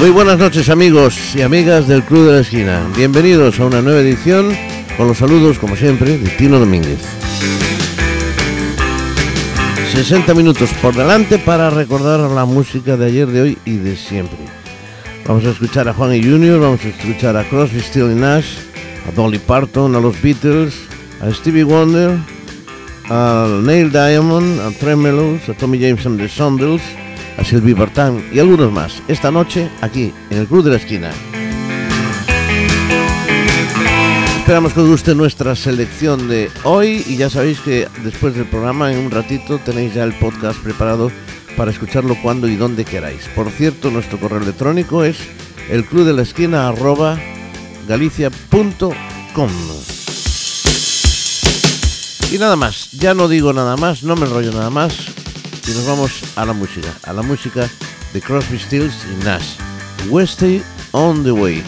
Muy buenas noches amigos y amigas del Club de la Esquina. Bienvenidos a una nueva edición con los saludos, como siempre, de Tino Domínguez. 60 minutos por delante para recordar la música de ayer, de hoy y de siempre. Vamos a escuchar a Juan y Junior, vamos a escuchar a Crosby, Still y Nash, a Dolly Parton, a los Beatles, a Stevie Wonder, a Neil Diamond, a Tremelos, a Tommy James and the Sondels, a Sylvie Vartan y algunos más. Esta noche aquí en el Club de la Esquina. Esperamos que os guste nuestra selección de hoy y ya sabéis que después del programa en un ratito tenéis ya el podcast preparado para escucharlo cuando y donde queráis. Por cierto, nuestro correo electrónico es el. Y nada más, ya no digo nada más, no me enrollo nada más y nos vamos a la música, a la música de Crosby, Stills y Nash. Westy on the Way.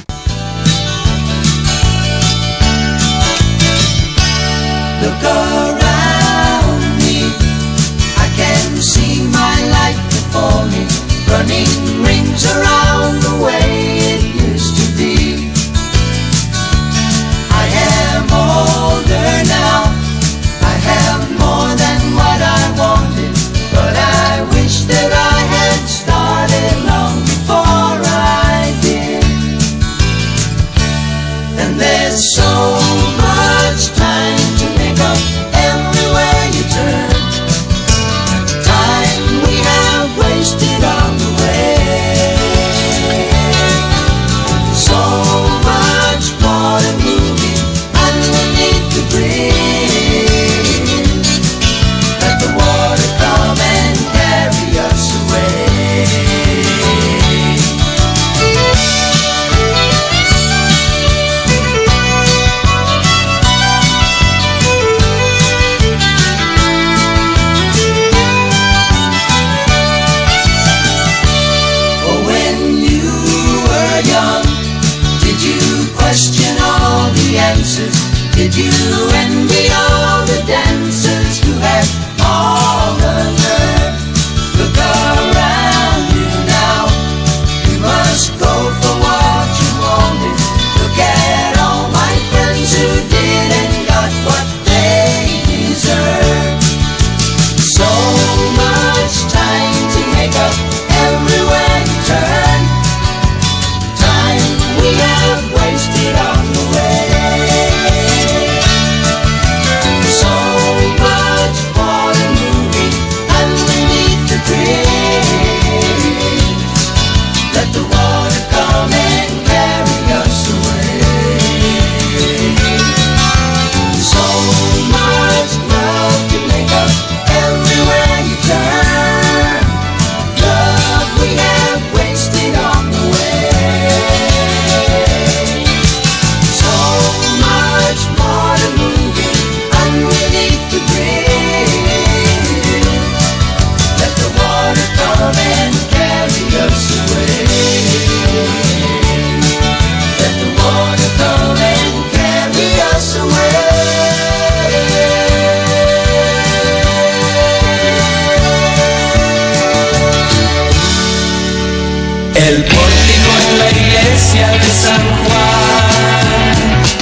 Look around me, I can see my life before me, running rings around the way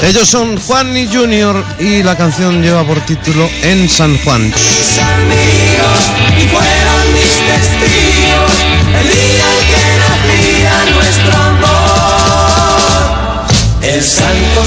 Ellos son Juan y Junior y la canción lleva por título En San Juan. El santo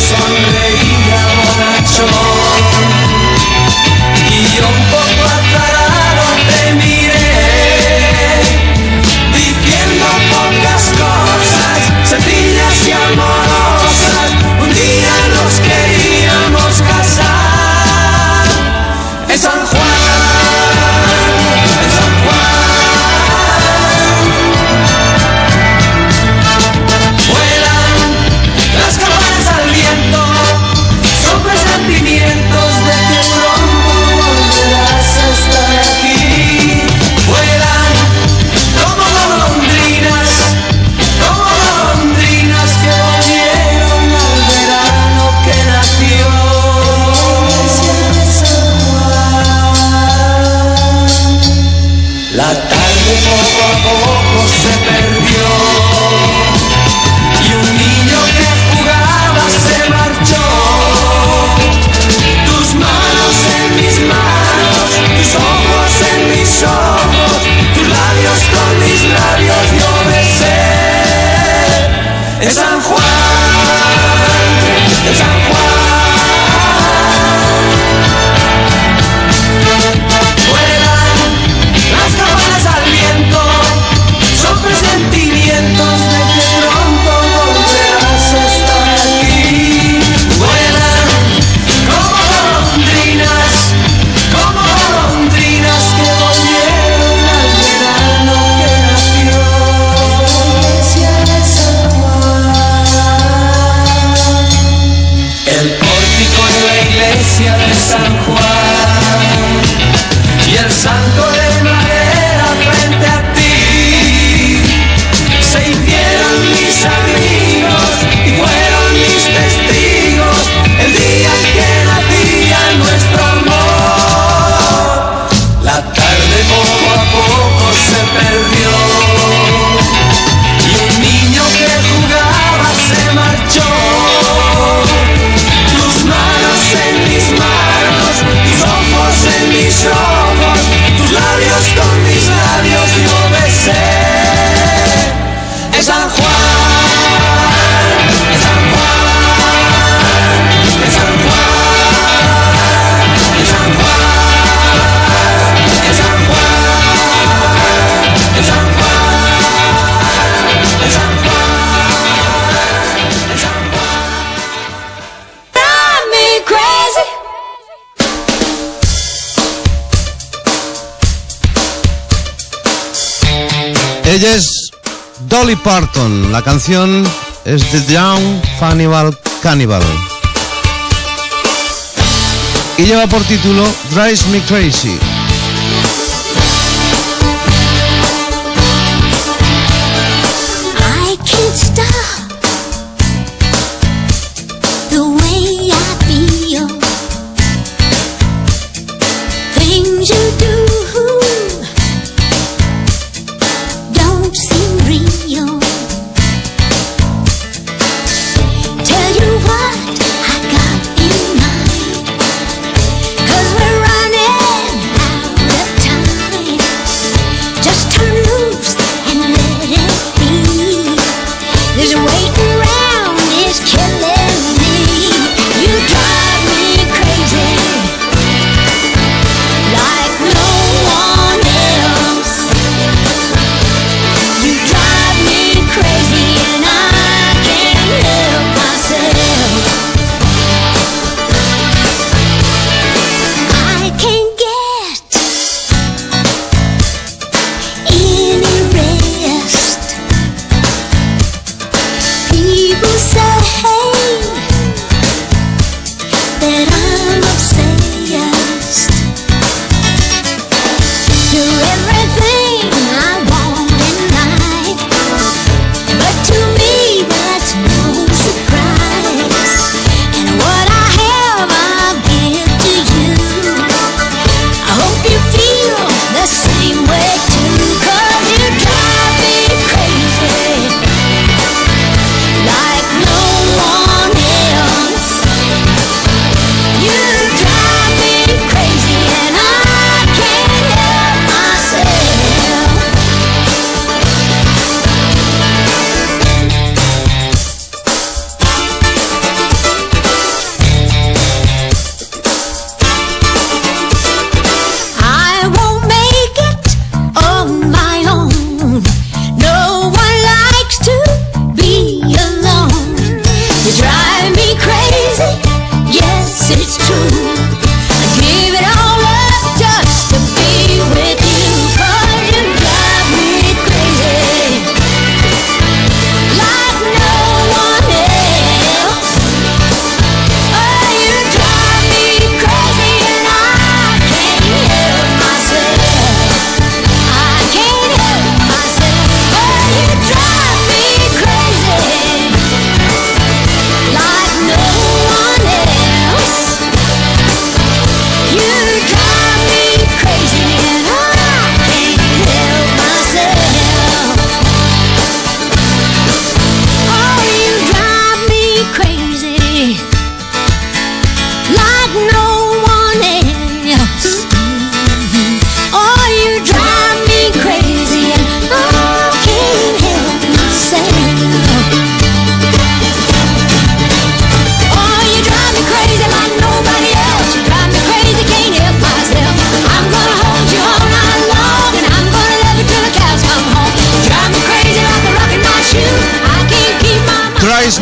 Dolly Parton. La canción es The Down Cannibal Cannibal. Y lleva por título Drives Me Crazy.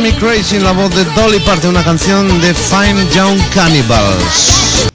Me Crazy en la voz de Dolly parte una canción de Fine Young Cannibals.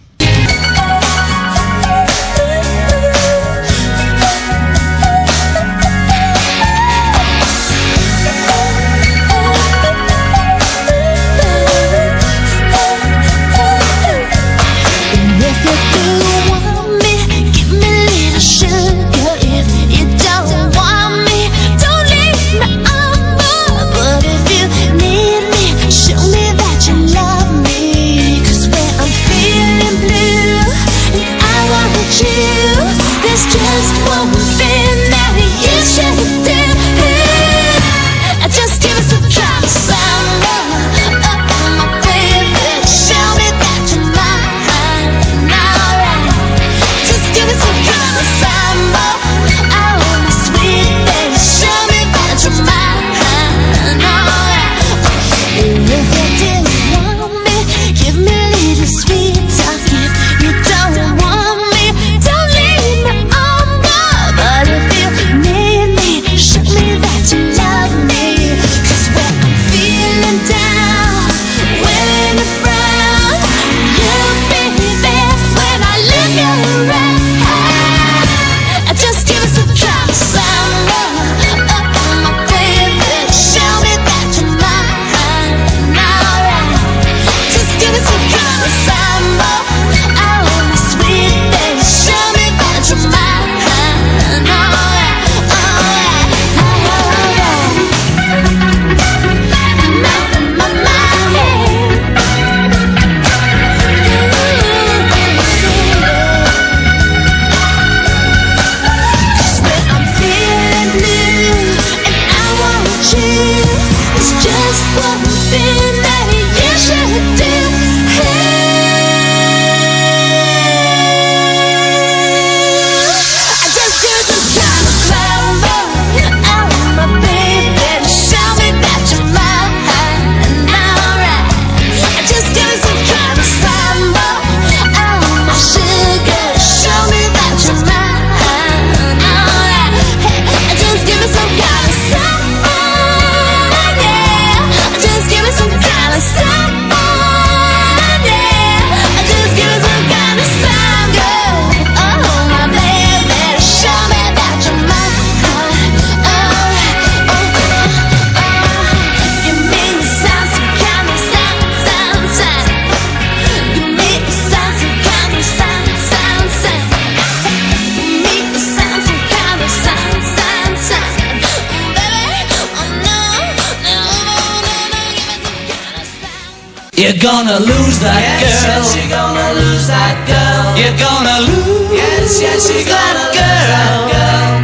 Gonna lose that yes, girl. Yes, you're gonna lose that girl. You're gonna lose. Yes, yes, you're gonna that girl. that girl.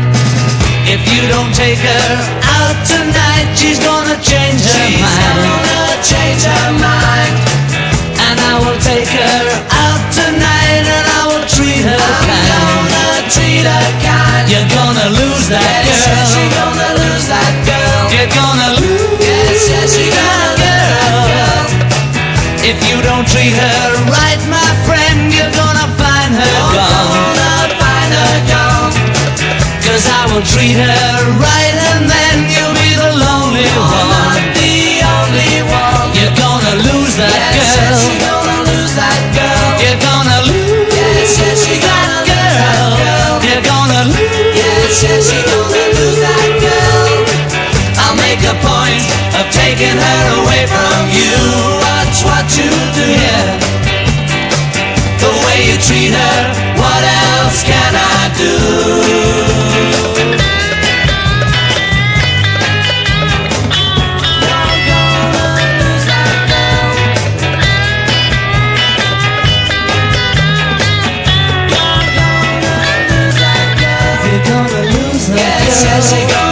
If you don't take her out tonight, she's gonna change her she's mind. She's gonna change her mind. And I will take her out tonight, and I will treat her I'm kind. gonna treat her kind. You're gonna lose that yes, girl. Yes, you're gonna lose that girl. You're gonna lose. Yes, yes, you're gonna lose that girl. If you don't treat her right, my friend, you're gonna find her you're gone. Gonna find her gone. Cause I will treat her right, and then you'll be the lonely you're one. Not the only one. You're gonna lose that yes, girl. Yes, you're gonna lose that girl. You're gonna lose. Yes, yes, you're gonna lose that girl. You're gonna lose. Yes, yes, you're gonna lose that girl. I'll make a point of taking her away from you. To you do. The way you treat her, what else can I do? You're gonna lose that girl. You're gonna lose that girl. Yes, yes,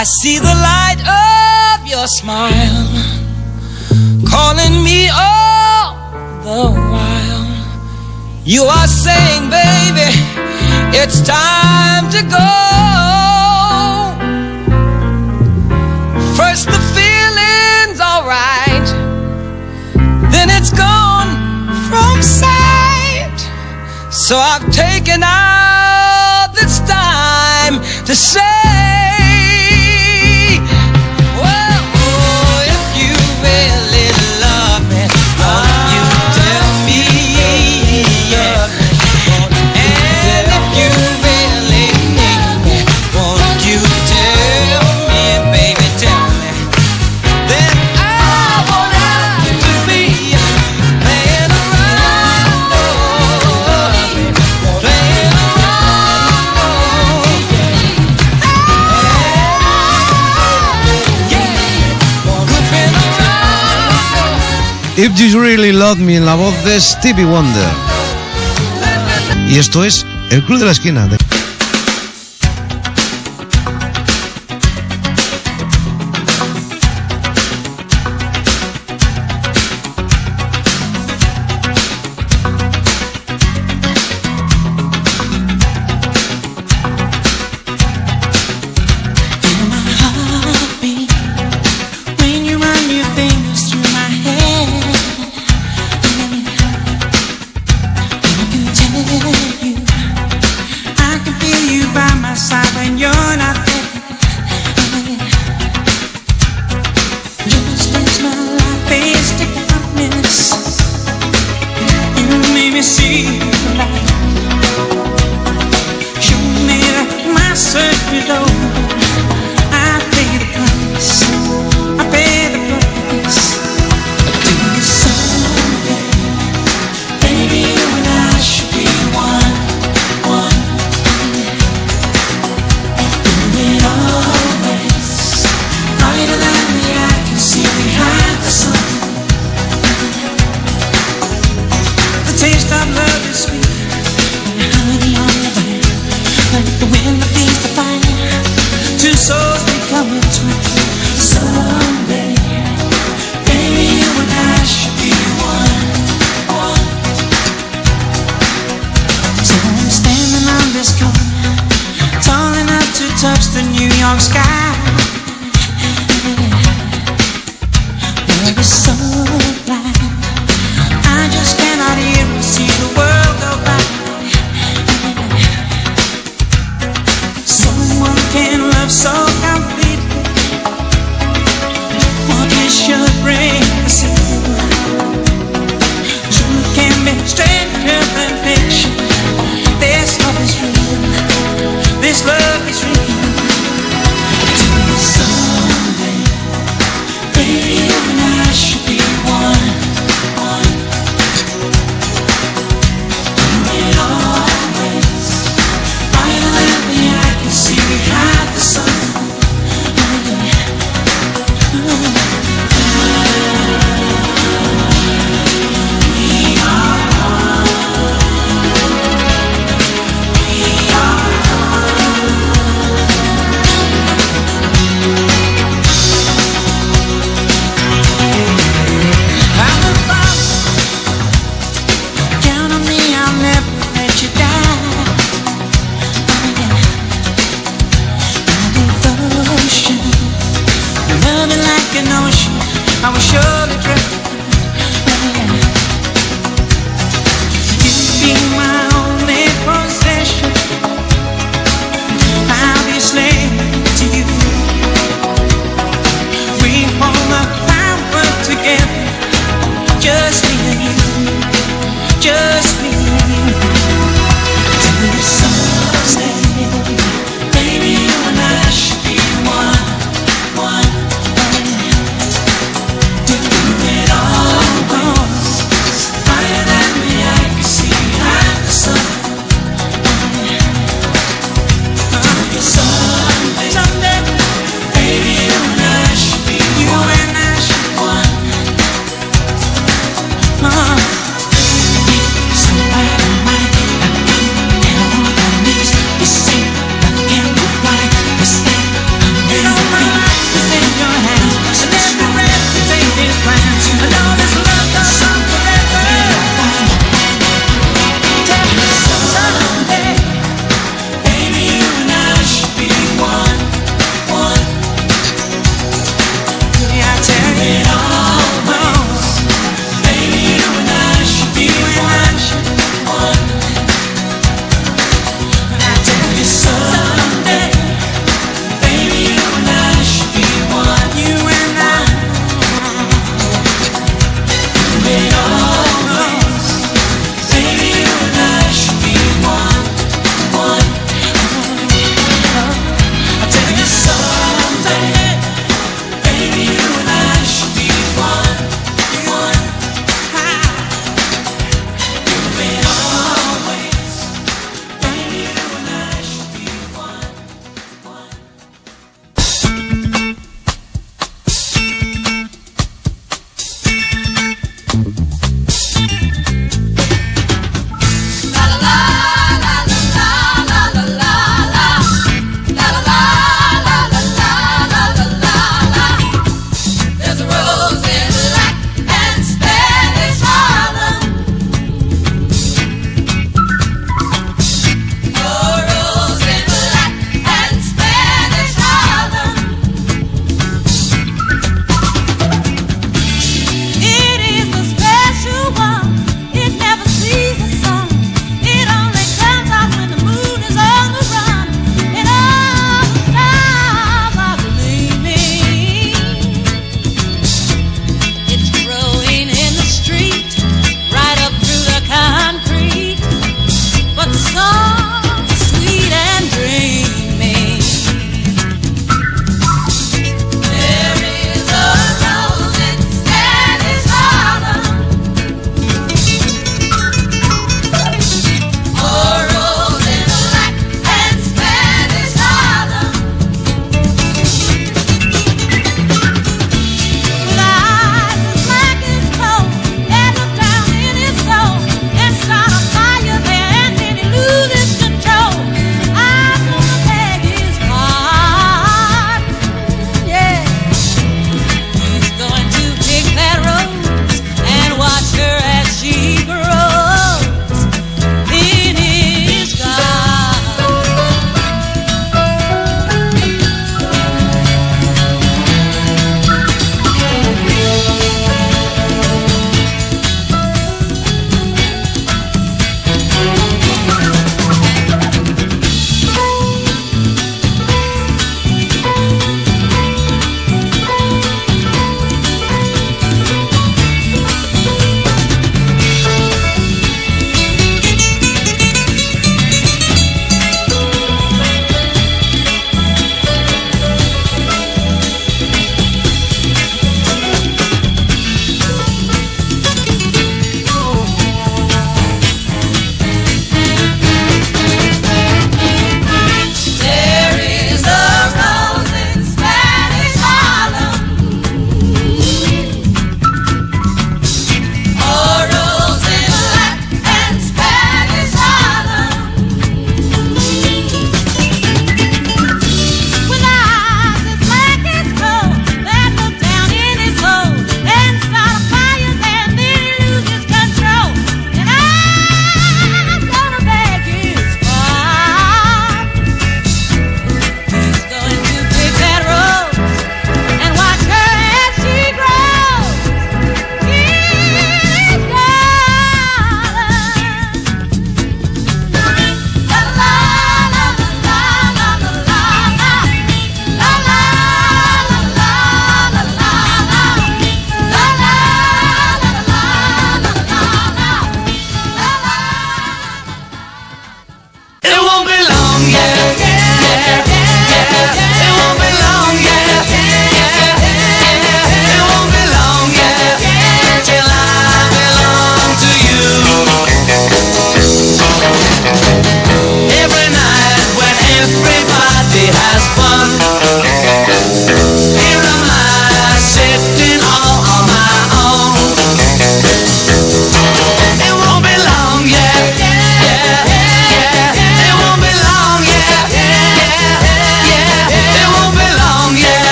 I see the light of your smile calling me all the while. You are saying, baby, it's time to go. First the feeling's alright, then it's gone from sight. So I've taken out this time to say, You Really Love Me en la voz de Stevie Wonder. Y esto es El Club de la Esquina. de-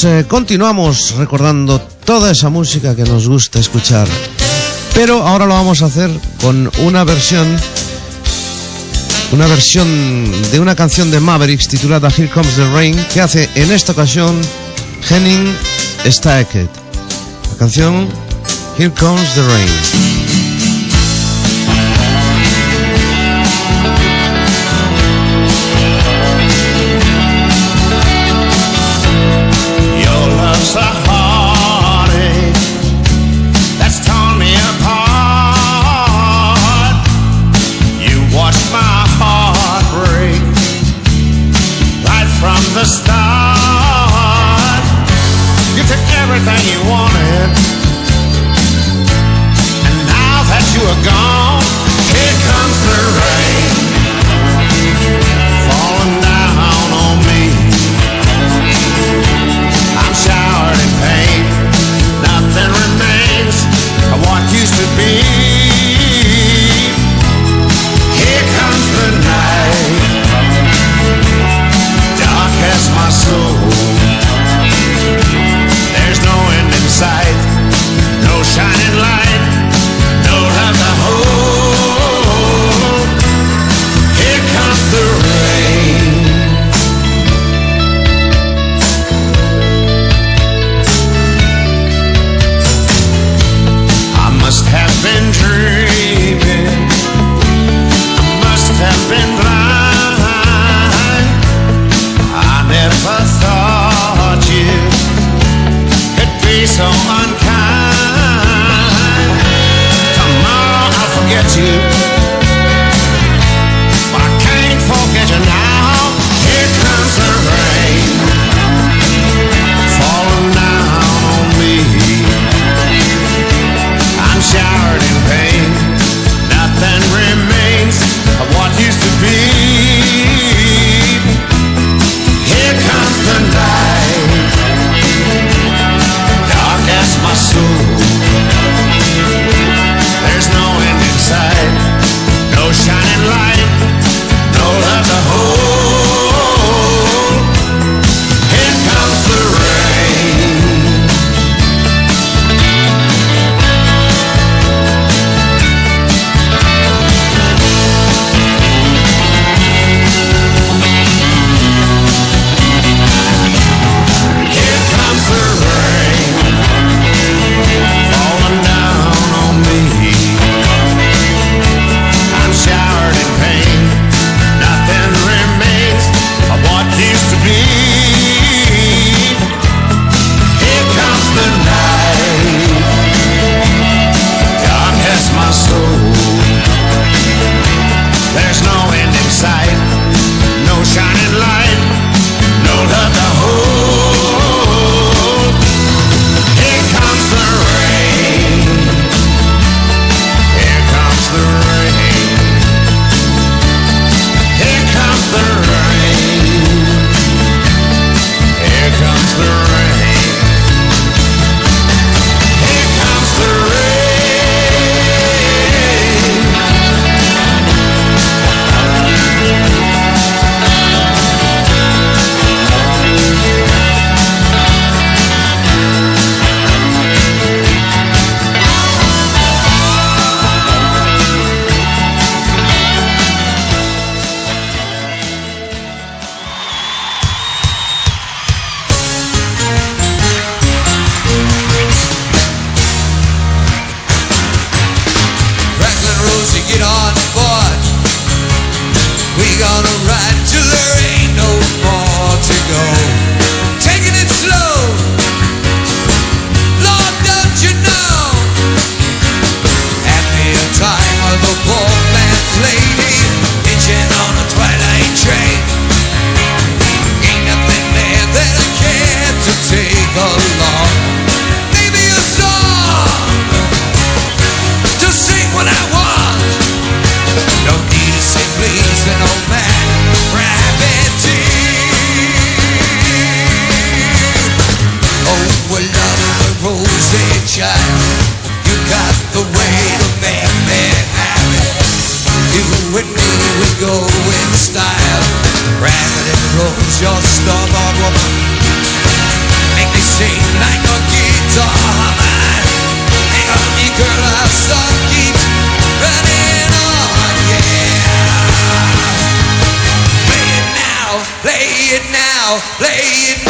Pues eh, continuamos recordando toda esa música que nos gusta escuchar. Pero ahora lo vamos a hacer con una versión una versión de una canción de Mavericks titulada Here Comes the Rain que hace en esta ocasión Henning Stackett. La canción Here Comes the Rain. Everything you wanted, and now that you are gone, here comes the rain I'll it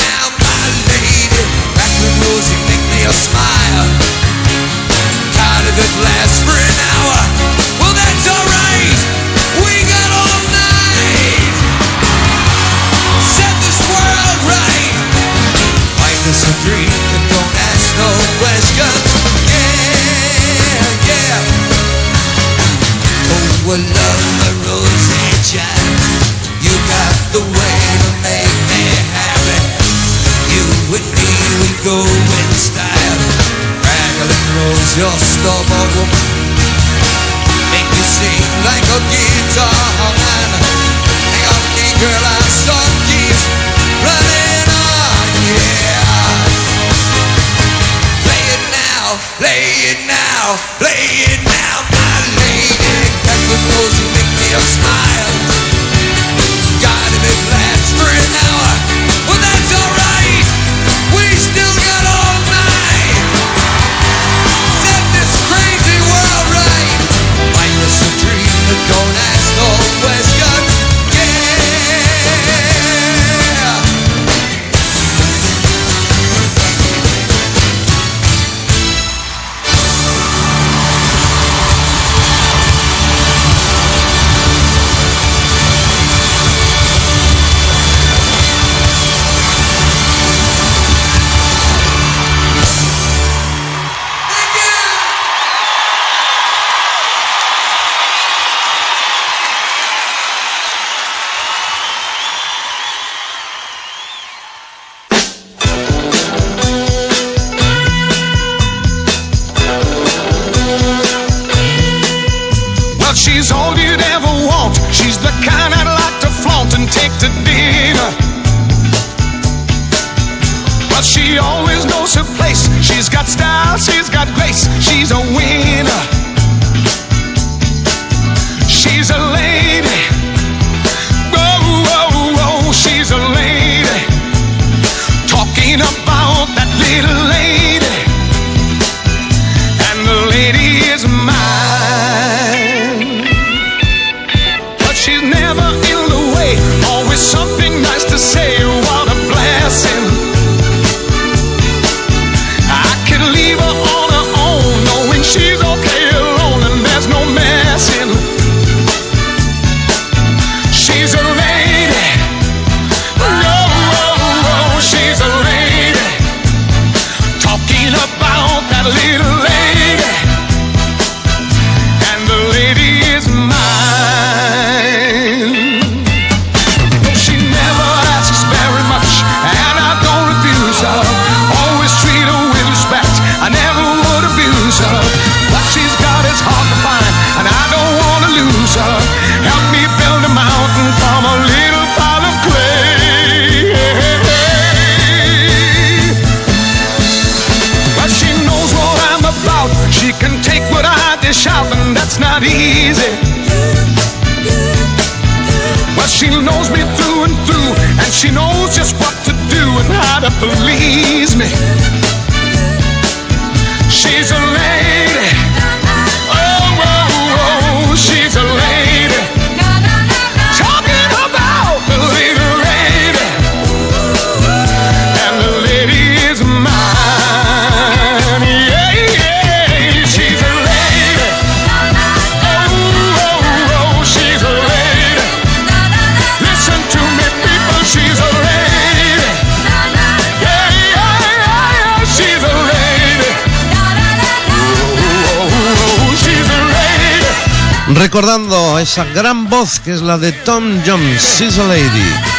esa gran voz que es la de Tom Jones, She's a Lady.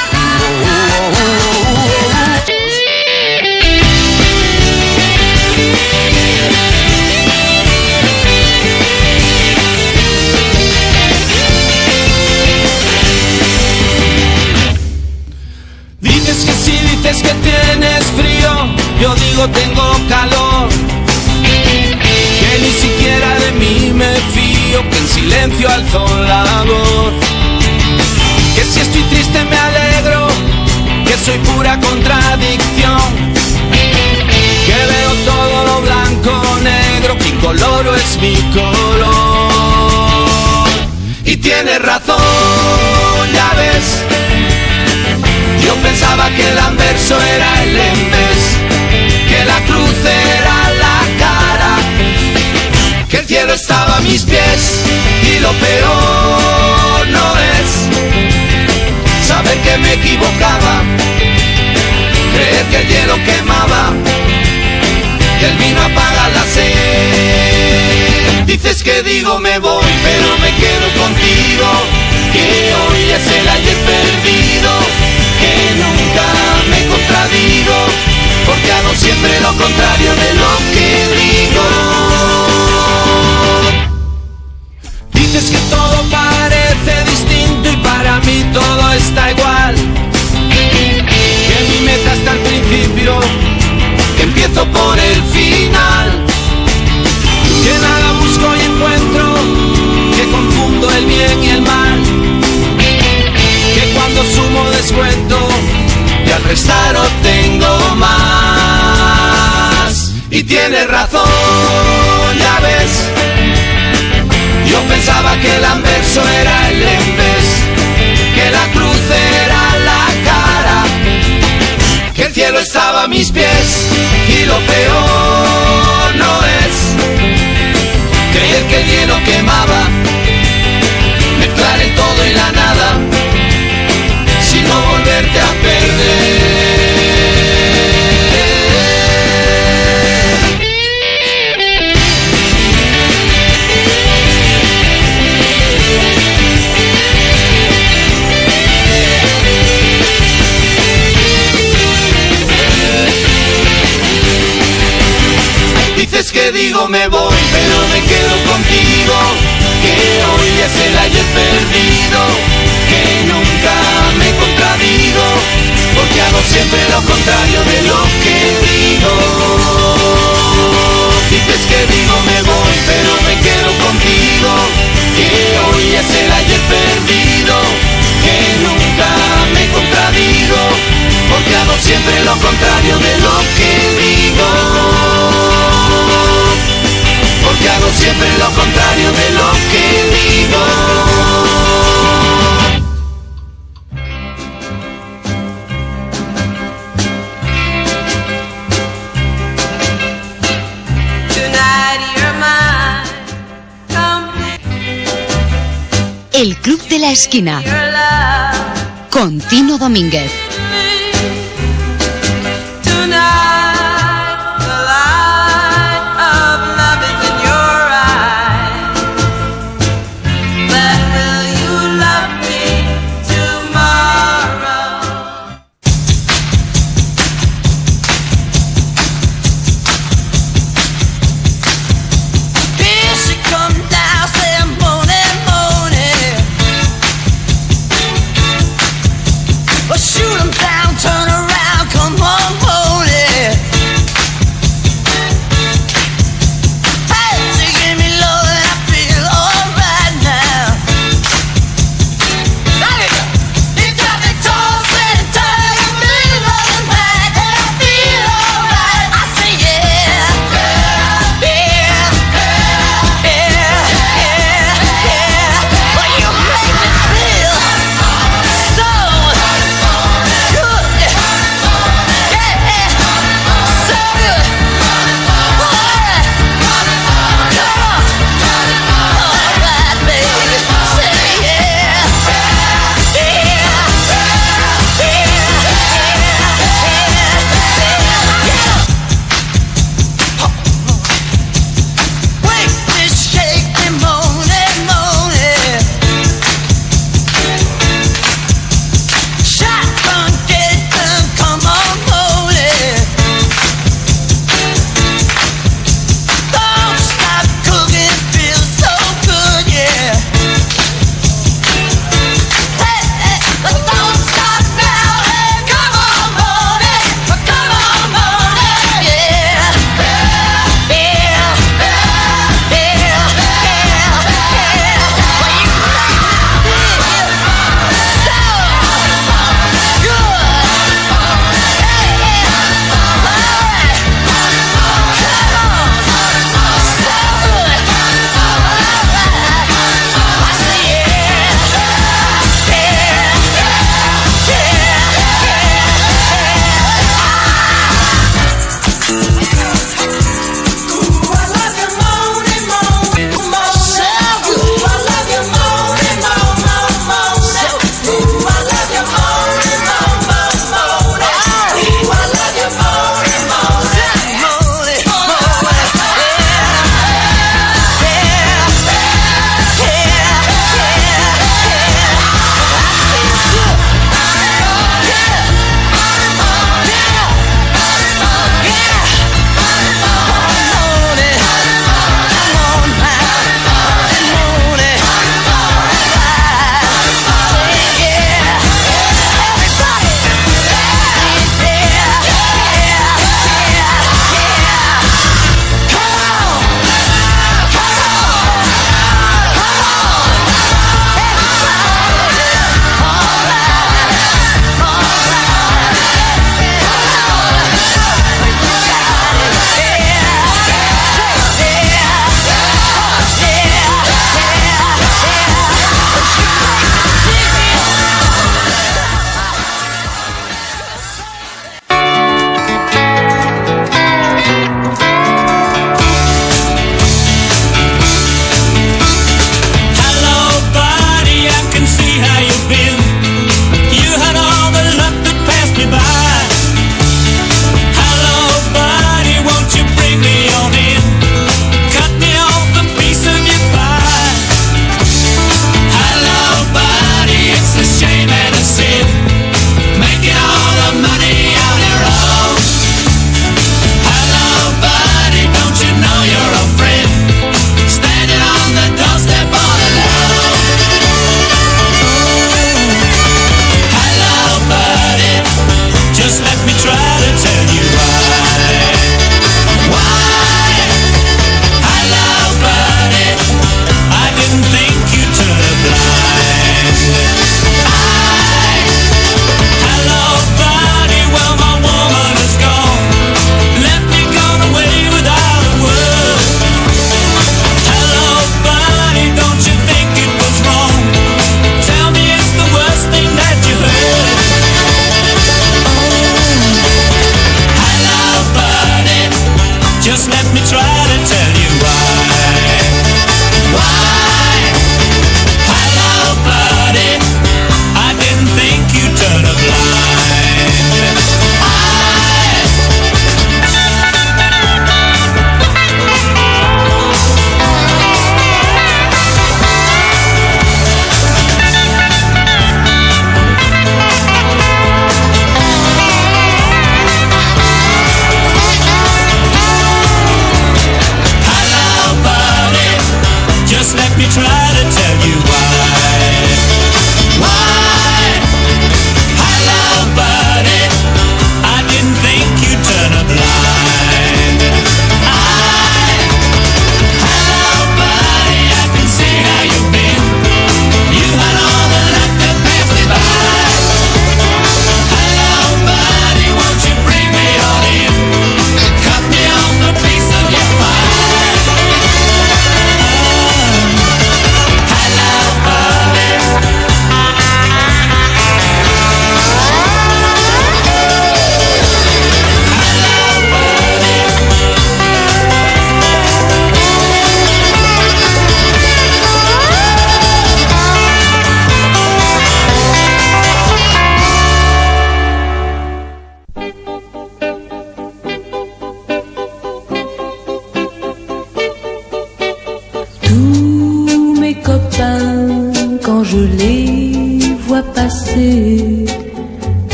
Que el anverso era el vez, que la cruz era la cara, que el cielo estaba a mis pies y lo peor no es saber que me equivocaba, creer que el hielo quemaba, que el vino apaga la sed. Dices que digo me voy, pero me quedo contigo, que hoy es el ayer perdido, que nunca me contradigo, porque hago siempre lo contrario de lo que digo. Dices que todo parece distinto y para mí todo está igual. Que mi meta está al principio, que empiezo por el final. Restar obtengo más. Y tienes razón, ya ves. Yo pensaba que el anverso era el vez, que la cruz era la cara, que el cielo estaba a mis pies y lo peor no es creer que el hielo quemaba, Digo me voy, pero me quedo contigo. Que hoy es el ayer perdido, que nunca me contradigo, porque hago siempre lo contrario de lo que digo. Dices que digo me voy, pero me quedo contigo. Que hoy es el ayer perdido, que nunca me contradigo, porque hago siempre lo contrario de lo que digo siempre lo contrario de lo que digo. El Club de la Esquina con Tino Domínguez.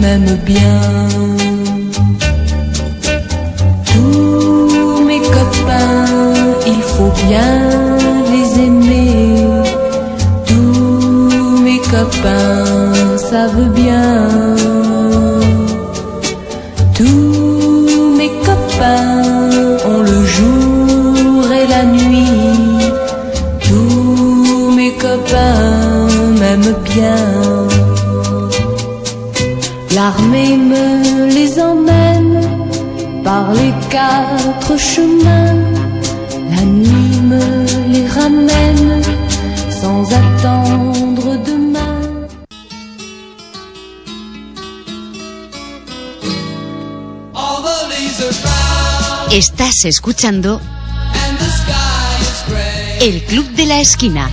m'aime bien. Tous mes copains, il faut bien les aimer. Tous mes copains savent bien. Tous mes copains ont le jour et la nuit. Tous mes copains m'aiment bien. Mais me les emmène par les quatre chemins. La nuit me les ramène sans attendre demain. Estás escuchando El Club de la Esquina.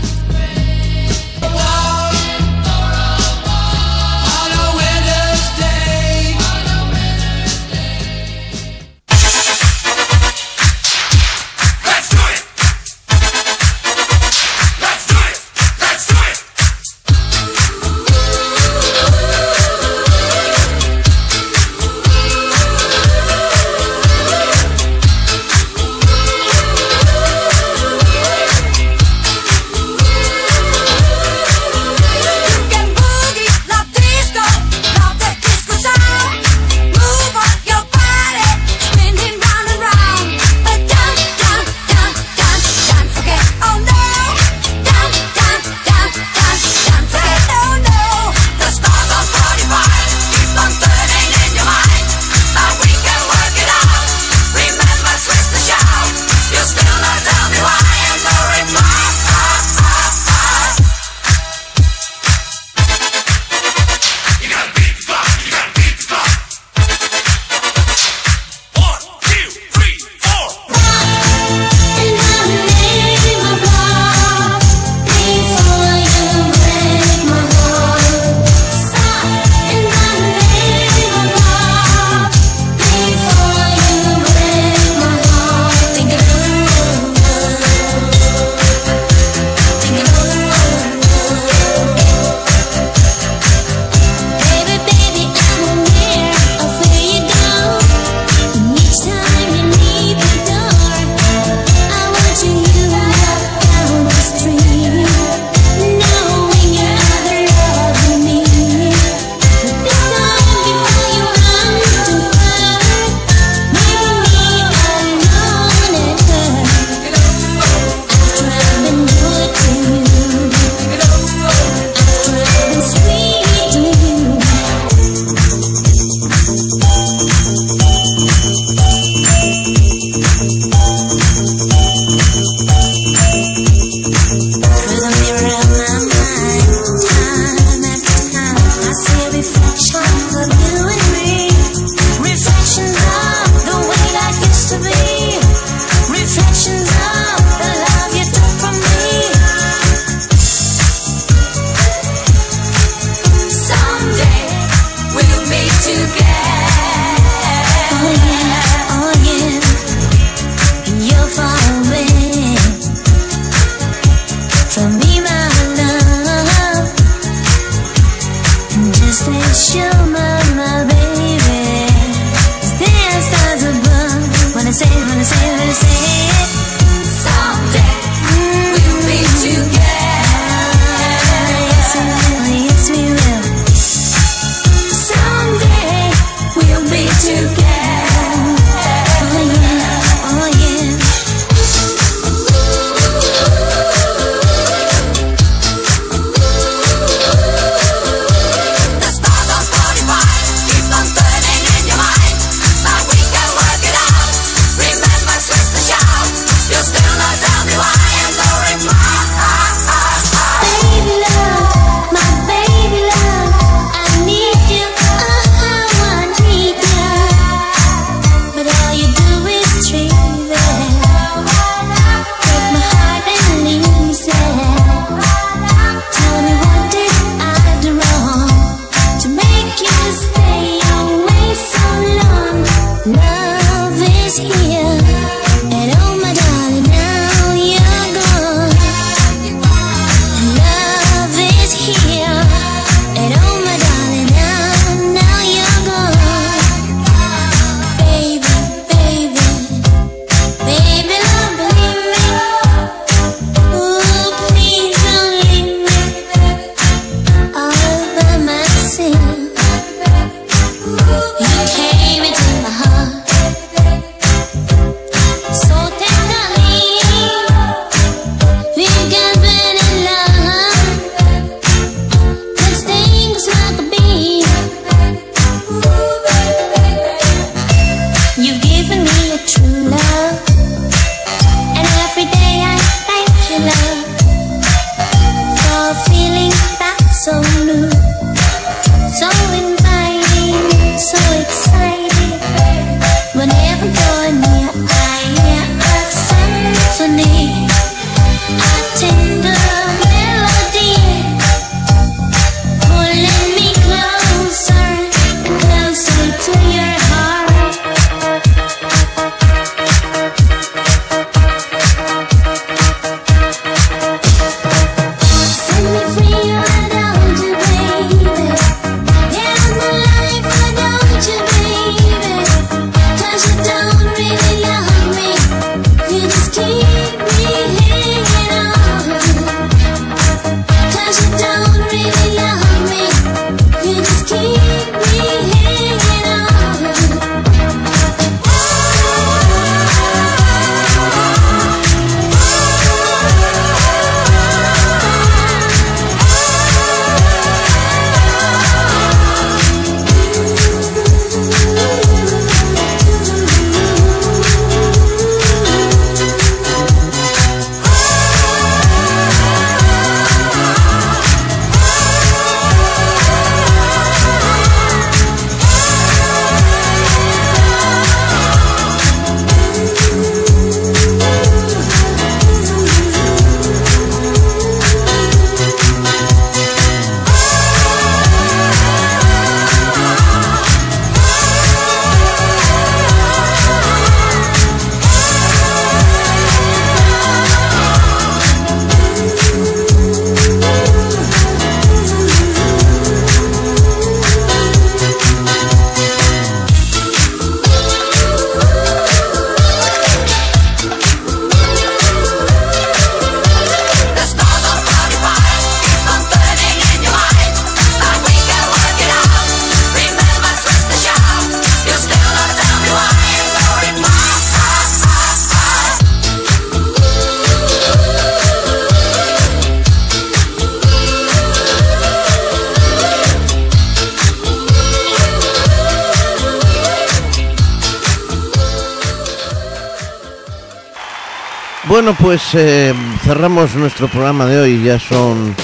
Pues eh, cerramos nuestro programa de hoy. Ya son,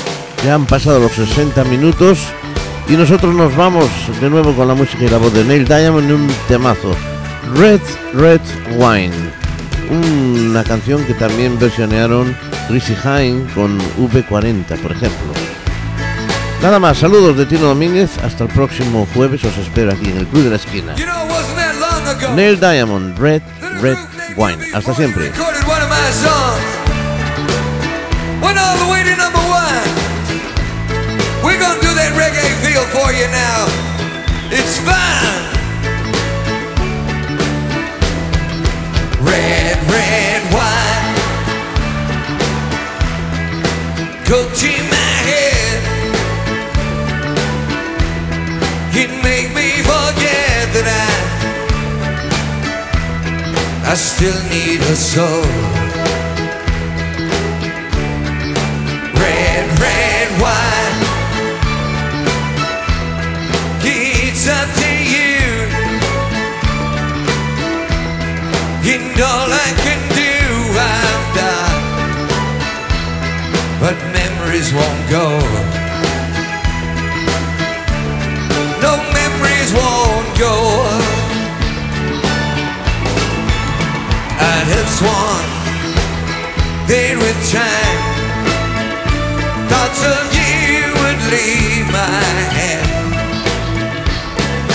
ya han pasado los 60 minutos y nosotros nos vamos de nuevo con la música y la voz de Neil Diamond en un temazo, Red Red Wine, una canción que también versionearon Chrissy Hine con V40, por ejemplo. Nada más, saludos de Tino Domínguez. Hasta el próximo jueves. Os espero aquí en el Club de la Esquina. Neil Diamond, Red Red Wine. Hasta siempre. Recorded one of my songs. Went all the way to number one. We're gonna do that reggae feel for you now. It's fine. Red, red wine. Coach in my head. It make me forget that I I still need a soul. Red, red wine. It's up to you. And all I can do, I'm done. But memories won't go. Sworn they'd with time. Thoughts of you would leave my head.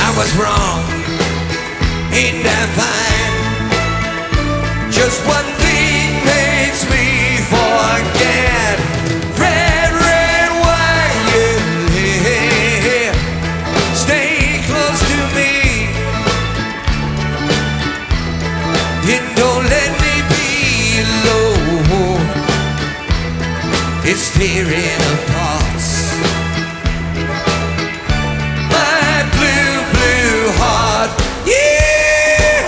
I was wrong, and I find just one thing makes me forget. It's tearing apart. My blue, blue heart. Yeah!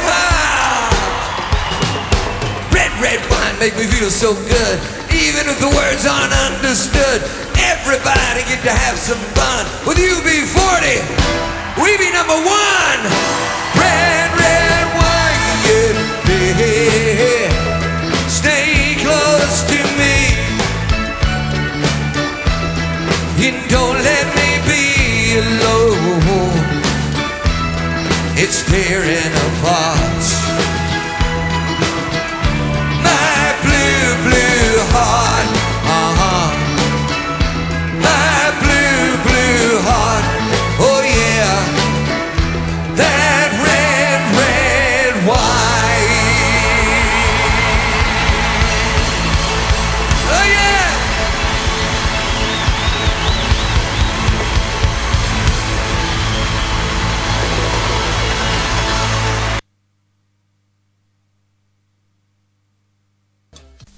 Red, red wine make me feel so good. Even if the words aren't understood. Everybody get to have some fun. With UB40, we be number one. Red, It's tearing apart.